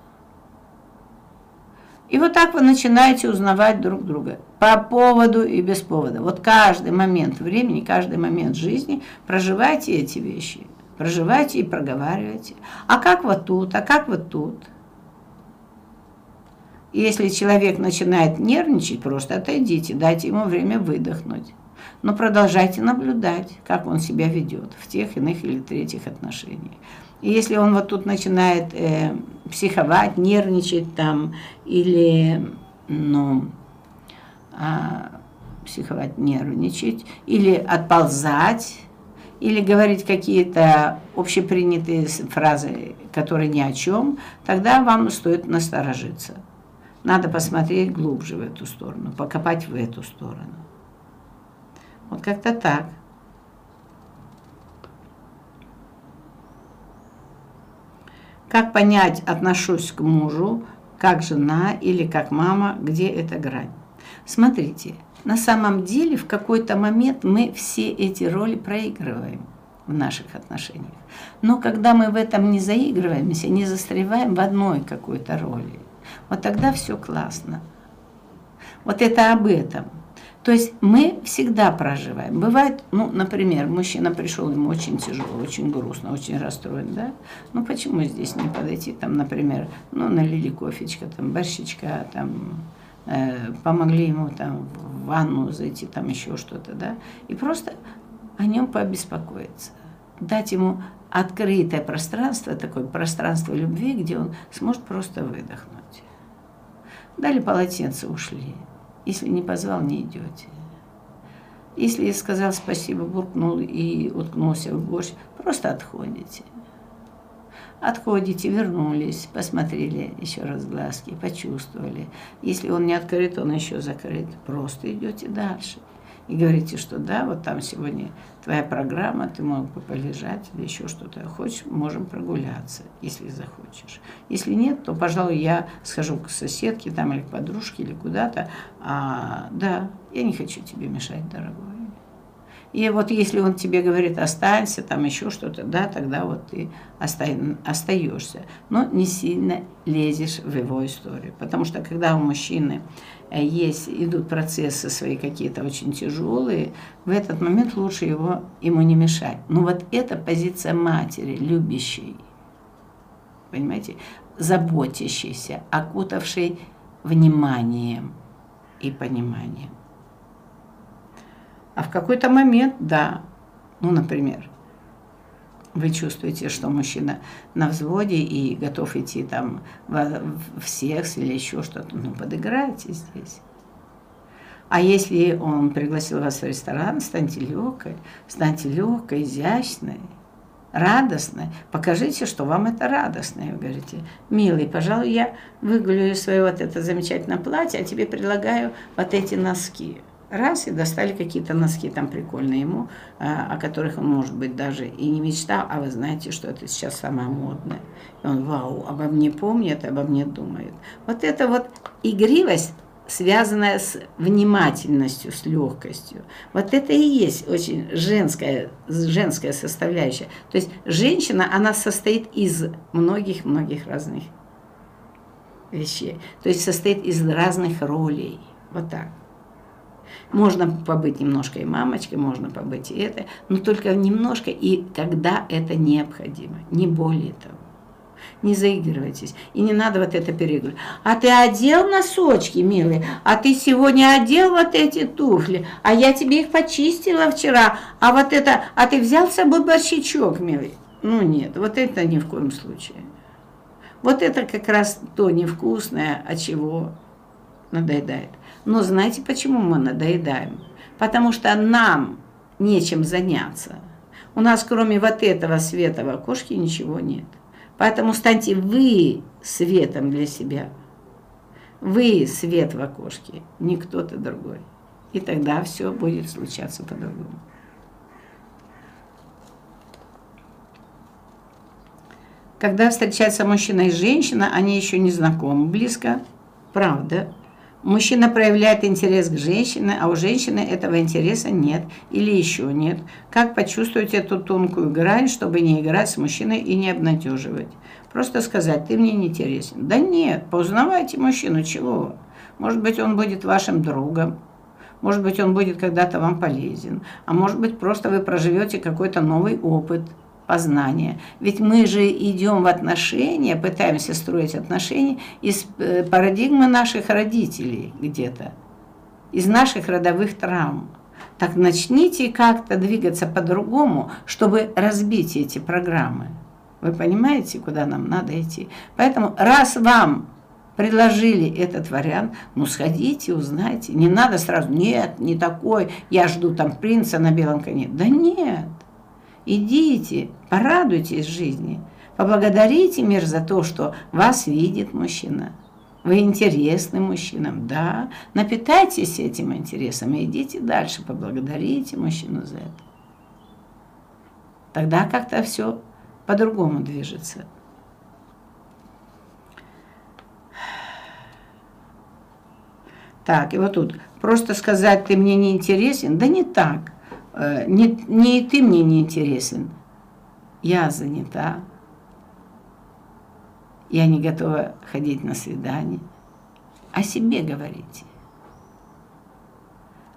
И вот так вы начинаете узнавать друг друга по поводу и без повода. Вот каждый момент времени, каждый момент жизни проживайте эти вещи. Проживайте и проговаривайте. А как вот тут, а как вот тут? Если человек начинает нервничать, просто отойдите, дайте ему время выдохнуть. Но продолжайте наблюдать, как он себя ведет в тех, иных или третьих отношениях. И если он вот тут начинает э, психовать, нервничать там, или, ну, а, психовать, нервничать, или отползать, или говорить какие-то общепринятые фразы, которые ни о чем, тогда вам стоит насторожиться. Надо посмотреть глубже в эту сторону, покопать в эту сторону. Вот как-то так. Как понять, отношусь к мужу, как жена или как мама, где эта грань? Смотрите, на самом деле в какой-то момент мы все эти роли проигрываем в наших отношениях. Но когда мы в этом не заигрываемся, не застреваем в одной какой-то роли, вот тогда все классно. Вот это об этом – то есть мы всегда проживаем. Бывает, ну, например, мужчина пришел, ему очень тяжело, очень грустно, очень расстроен, да? Ну, почему здесь не подойти, там, например, ну, налили кофечка, там, борщичка, там, э, помогли ему там в ванну зайти, там еще что-то, да? И просто о нем побеспокоиться. Дать ему открытое пространство, такое пространство любви, где он сможет просто выдохнуть. Дали полотенце, ушли. Если не позвал, не идете. Если я сказал спасибо, буркнул и уткнулся в борщ, просто отходите. Отходите, вернулись, посмотрели еще раз глазки, почувствовали. Если он не открыт, он еще закрыт. Просто идете дальше и говорите, что да, вот там сегодня твоя программа, ты мог бы полежать или еще что-то. Хочешь, можем прогуляться, если захочешь. Если нет, то, пожалуй, я схожу к соседке там или к подружке или куда-то. А, да, я не хочу тебе мешать, дорогой. И вот если он тебе говорит, останься, там еще что-то, да, тогда вот ты остаешься. Но не сильно лезешь в его историю. Потому что когда у мужчины есть, идут процессы свои какие-то очень тяжелые, в этот момент лучше его, ему не мешать. Но вот это позиция матери, любящей, понимаете, заботящейся, окутавшей вниманием и пониманием. А в какой-то момент, да, ну, например, вы чувствуете, что мужчина на взводе и готов идти там в, в секс или еще что-то, ну, подыграйте здесь. А если он пригласил вас в ресторан, станьте легкой, станьте легкой, изящной, радостной. Покажите, что вам это радостно. Вы говорите, милый, пожалуй, я выгулю свое вот это замечательное платье, а тебе предлагаю вот эти носки раз и достали какие-то носки там прикольные ему, а, о которых он, может быть, даже и не мечтал, а вы знаете, что это сейчас самое модное. И он, вау, обо мне помнит, обо мне думает. Вот это вот игривость, связанная с внимательностью, с легкостью. Вот это и есть очень женская, женская составляющая. То есть женщина, она состоит из многих-многих разных вещей. То есть состоит из разных ролей. Вот так. Можно побыть немножко и мамочкой, можно побыть и это, но только немножко и когда это необходимо, не более того. Не заигрывайтесь. И не надо вот это переигрывать. А ты одел носочки, милый? А ты сегодня одел вот эти туфли? А я тебе их почистила вчера. А вот это... А ты взял с собой борщичок, милый? Ну нет, вот это ни в коем случае. Вот это как раз то невкусное, от чего надоедает. Но знаете, почему мы надоедаем? Потому что нам нечем заняться. У нас кроме вот этого света в окошке ничего нет. Поэтому станьте вы светом для себя. Вы свет в окошке, не кто-то другой. И тогда все будет случаться по-другому. Когда встречается мужчина и женщина, они еще не знакомы близко. Правда. Мужчина проявляет интерес к женщине, а у женщины этого интереса нет или еще нет. Как почувствовать эту тонкую грань, чтобы не играть с мужчиной и не обнадеживать? Просто сказать, ты мне не интересен. Да нет, поузнавайте мужчину, чего? Может быть, он будет вашим другом. Может быть, он будет когда-то вам полезен. А может быть, просто вы проживете какой-то новый опыт – познания. Ведь мы же идем в отношения, пытаемся строить отношения из э, парадигмы наших родителей где-то, из наших родовых травм. Так начните как-то двигаться по-другому, чтобы разбить эти программы. Вы понимаете, куда нам надо идти? Поэтому раз вам предложили этот вариант, ну сходите, узнайте. Не надо сразу, нет, не такой, я жду там принца на белом коне. Да нет, Идите, порадуйтесь жизни, поблагодарите мир за то, что вас видит мужчина. Вы интересны мужчинам, да. Напитайтесь этим интересом и идите дальше, поблагодарите мужчину за это. Тогда как-то все по-другому движется. Так, и вот тут просто сказать, ты мне не интересен, да не так. Э, не, не ты мне не интересен, я занята, я не готова ходить на свидание. О себе говорите.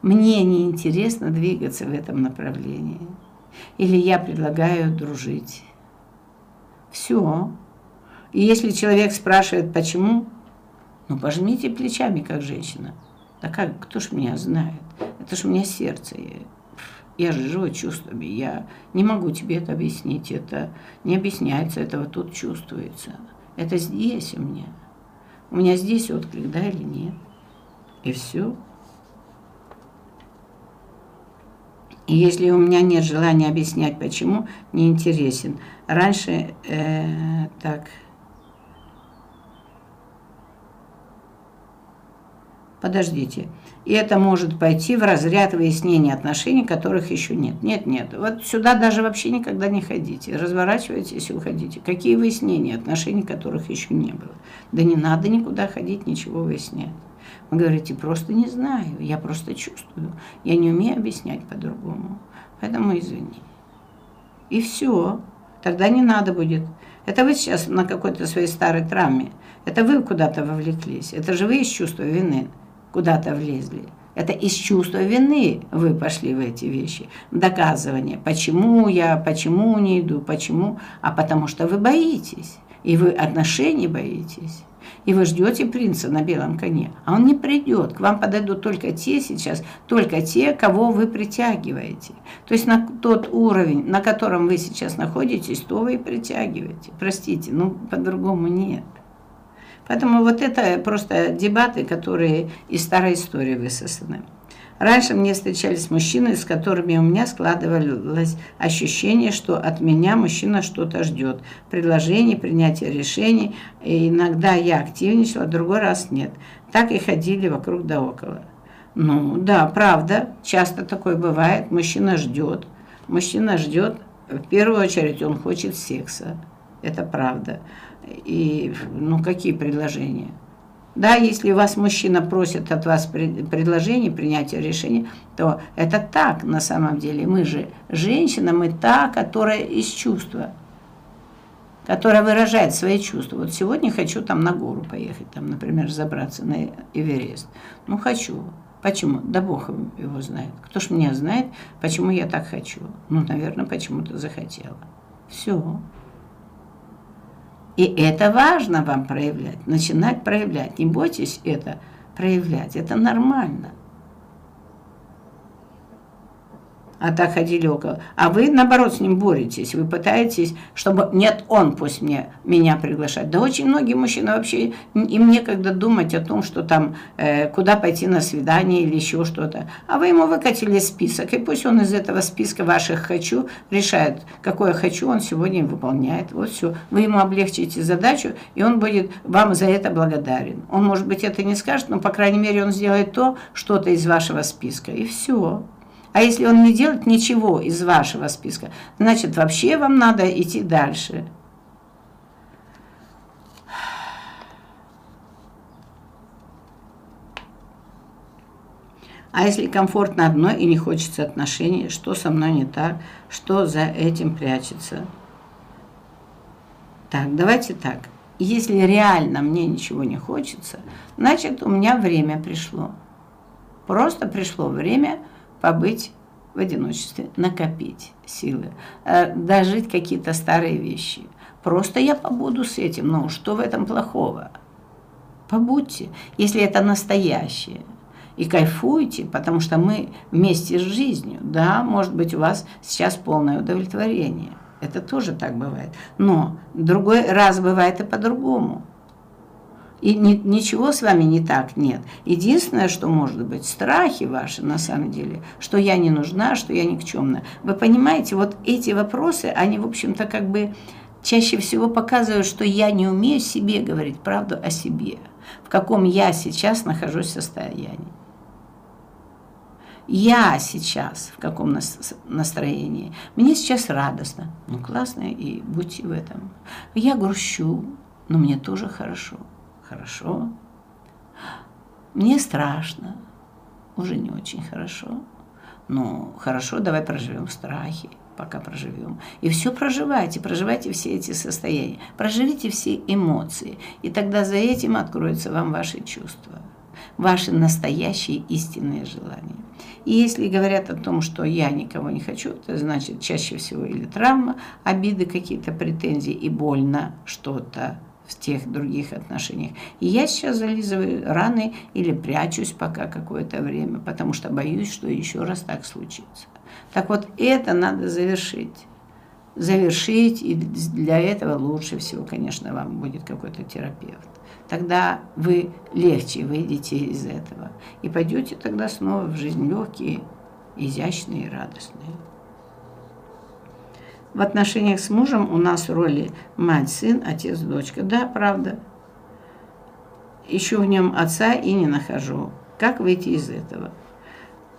Мне не интересно двигаться в этом направлении. Или я предлагаю дружить. Все. И если человек спрашивает, почему, ну пожмите плечами, как женщина. Да как, кто ж меня знает? Это ж у меня сердце. Я же живу чувствами, я не могу тебе это объяснить, это не объясняется, этого тут чувствуется. Это здесь у меня. У меня здесь отклик, да или нет. И все. И если у меня нет желания объяснять, почему, не интересен. Раньше э, так Подождите. И это может пойти в разряд выяснения отношений, которых еще нет. Нет, нет. Вот сюда даже вообще никогда не ходите. Разворачивайтесь и уходите. Какие выяснения отношений, которых еще не было? Да не надо никуда ходить, ничего выяснять. Вы говорите, просто не знаю, я просто чувствую. Я не умею объяснять по-другому. Поэтому извини. И все. Тогда не надо будет. Это вы сейчас на какой-то своей старой травме. Это вы куда-то вовлеклись. Это же вы из чувства вины куда-то влезли. Это из чувства вины вы пошли в эти вещи. Доказывание, почему я, почему не иду, почему. А потому что вы боитесь. И вы отношений боитесь. И вы ждете принца на белом коне. А он не придет. К вам подойдут только те сейчас, только те, кого вы притягиваете. То есть на тот уровень, на котором вы сейчас находитесь, то вы и притягиваете. Простите, ну по-другому нет. Поэтому вот это просто дебаты, которые из старой истории высосаны. Раньше мне встречались мужчины, с которыми у меня складывалось ощущение, что от меня мужчина что-то ждет. Предложение, принятие решений. И иногда я активничала, другой раз нет. Так и ходили вокруг да около. Ну да, правда, часто такое бывает. Мужчина ждет. Мужчина ждет, в первую очередь он хочет секса. Это правда. И ну какие предложения? Да, если вас мужчина просит от вас предложение, принятия решения, то это так на самом деле. Мы же женщина, мы та, которая из чувства, которая выражает свои чувства. Вот сегодня хочу там на гору поехать, там, например, забраться на Эверест. Ну, хочу. Почему? Да Бог его знает. Кто ж меня знает, почему я так хочу? Ну, наверное, почему-то захотела. Все. И это важно вам проявлять, начинать проявлять. Не бойтесь это проявлять, это нормально. А так ходили около. А вы, наоборот, с ним боретесь. Вы пытаетесь, чтобы нет, он пусть мне, меня приглашать. Да очень многие мужчины вообще, им некогда думать о том, что там, э, куда пойти на свидание или еще что-то. А вы ему выкатили список, и пусть он из этого списка ваших «хочу» решает, какое «хочу» он сегодня выполняет. Вот все. Вы ему облегчите задачу, и он будет вам за это благодарен. Он, может быть, это не скажет, но, по крайней мере, он сделает то, что-то из вашего списка, и все. А если он не делает ничего из вашего списка, значит, вообще вам надо идти дальше. А если комфортно одно и не хочется отношений, что со мной не так, что за этим прячется? Так, давайте так. Если реально мне ничего не хочется, значит у меня время пришло. Просто пришло время – побыть в одиночестве, накопить силы, э, дожить какие-то старые вещи. Просто я побуду с этим. Ну, что в этом плохого? Побудьте, если это настоящее. И кайфуйте, потому что мы вместе с жизнью. Да, может быть, у вас сейчас полное удовлетворение. Это тоже так бывает. Но другой раз бывает и по-другому. И ни, ничего с вами не так нет. Единственное, что может быть, страхи ваши на самом деле, что я не нужна, что я никчемна. Вы понимаете, вот эти вопросы, они, в общем-то, как бы чаще всего показывают, что я не умею себе говорить правду о себе, в каком я сейчас нахожусь состоянии. Я сейчас в каком настроении? Мне сейчас радостно. Ну, классно, и будьте в этом. Я грущу, но мне тоже хорошо. Хорошо. Мне страшно. Уже не очень хорошо. Ну, хорошо, давай проживем страхи пока проживем. И все проживайте, проживайте все эти состояния, проживите все эмоции, и тогда за этим откроются вам ваши чувства, ваши настоящие истинные желания. И если говорят о том, что я никого не хочу, это значит чаще всего или травма, обиды, какие-то претензии и больно что-то в тех других отношениях. И я сейчас зализываю раны или прячусь пока какое-то время, потому что боюсь, что еще раз так случится. Так вот, это надо завершить. Завершить, и для этого лучше всего, конечно, вам будет какой-то терапевт. Тогда вы легче выйдете из этого и пойдете тогда снова в жизнь легкие, изящные и радостные. В отношениях с мужем у нас роли мать-сын, отец-дочка. Да, правда. Ищу в нем отца и не нахожу. Как выйти из этого?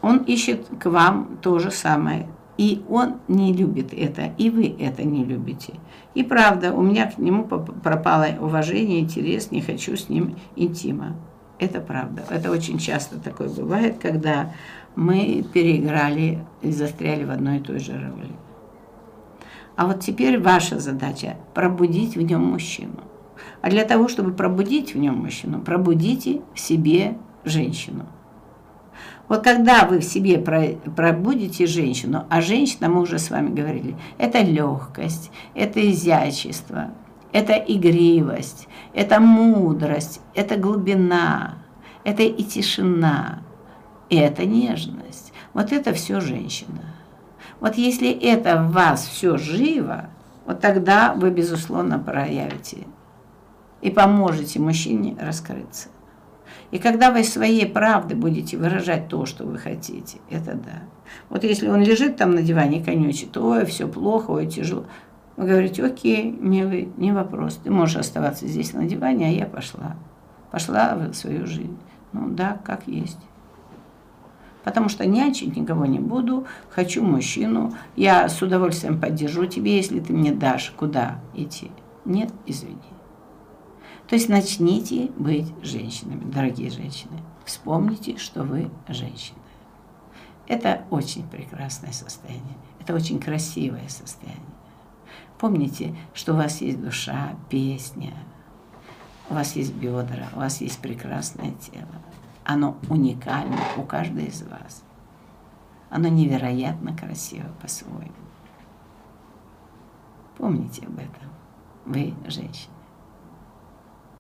Он ищет к вам то же самое. И он не любит это, и вы это не любите. И правда, у меня к нему пропало уважение, интерес, не хочу с ним интима. Это правда. Это очень часто такое бывает, когда мы переиграли и застряли в одной и той же роли. А вот теперь ваша задача – пробудить в нем мужчину. А для того, чтобы пробудить в нем мужчину, пробудите в себе женщину – вот когда вы в себе пробудите женщину, а женщина, мы уже с вами говорили, это легкость, это изящество, это игривость, это мудрость, это глубина, это и тишина, и это нежность. Вот это все женщина. Вот если это в вас все живо, вот тогда вы, безусловно, проявите и поможете мужчине раскрыться. И когда вы своей правды будете выражать то, что вы хотите, это да. Вот если он лежит там на диване и конючит, ой, все плохо, ой, тяжело. Вы говорите, окей, милый, не вопрос, ты можешь оставаться здесь на диване, а я пошла. Пошла в свою жизнь. Ну да, как есть. Потому что нянчить никого не буду, хочу мужчину, я с удовольствием поддержу тебе, если ты мне дашь, куда идти. Нет, извини. То есть начните быть женщинами, дорогие женщины. Вспомните, что вы женщина. Это очень прекрасное состояние. Это очень красивое состояние. Помните, что у вас есть душа, песня, у вас есть бедра, у вас есть прекрасное тело. Оно уникально у каждой из вас. Оно невероятно красиво по-своему. Помните об этом. Вы женщина.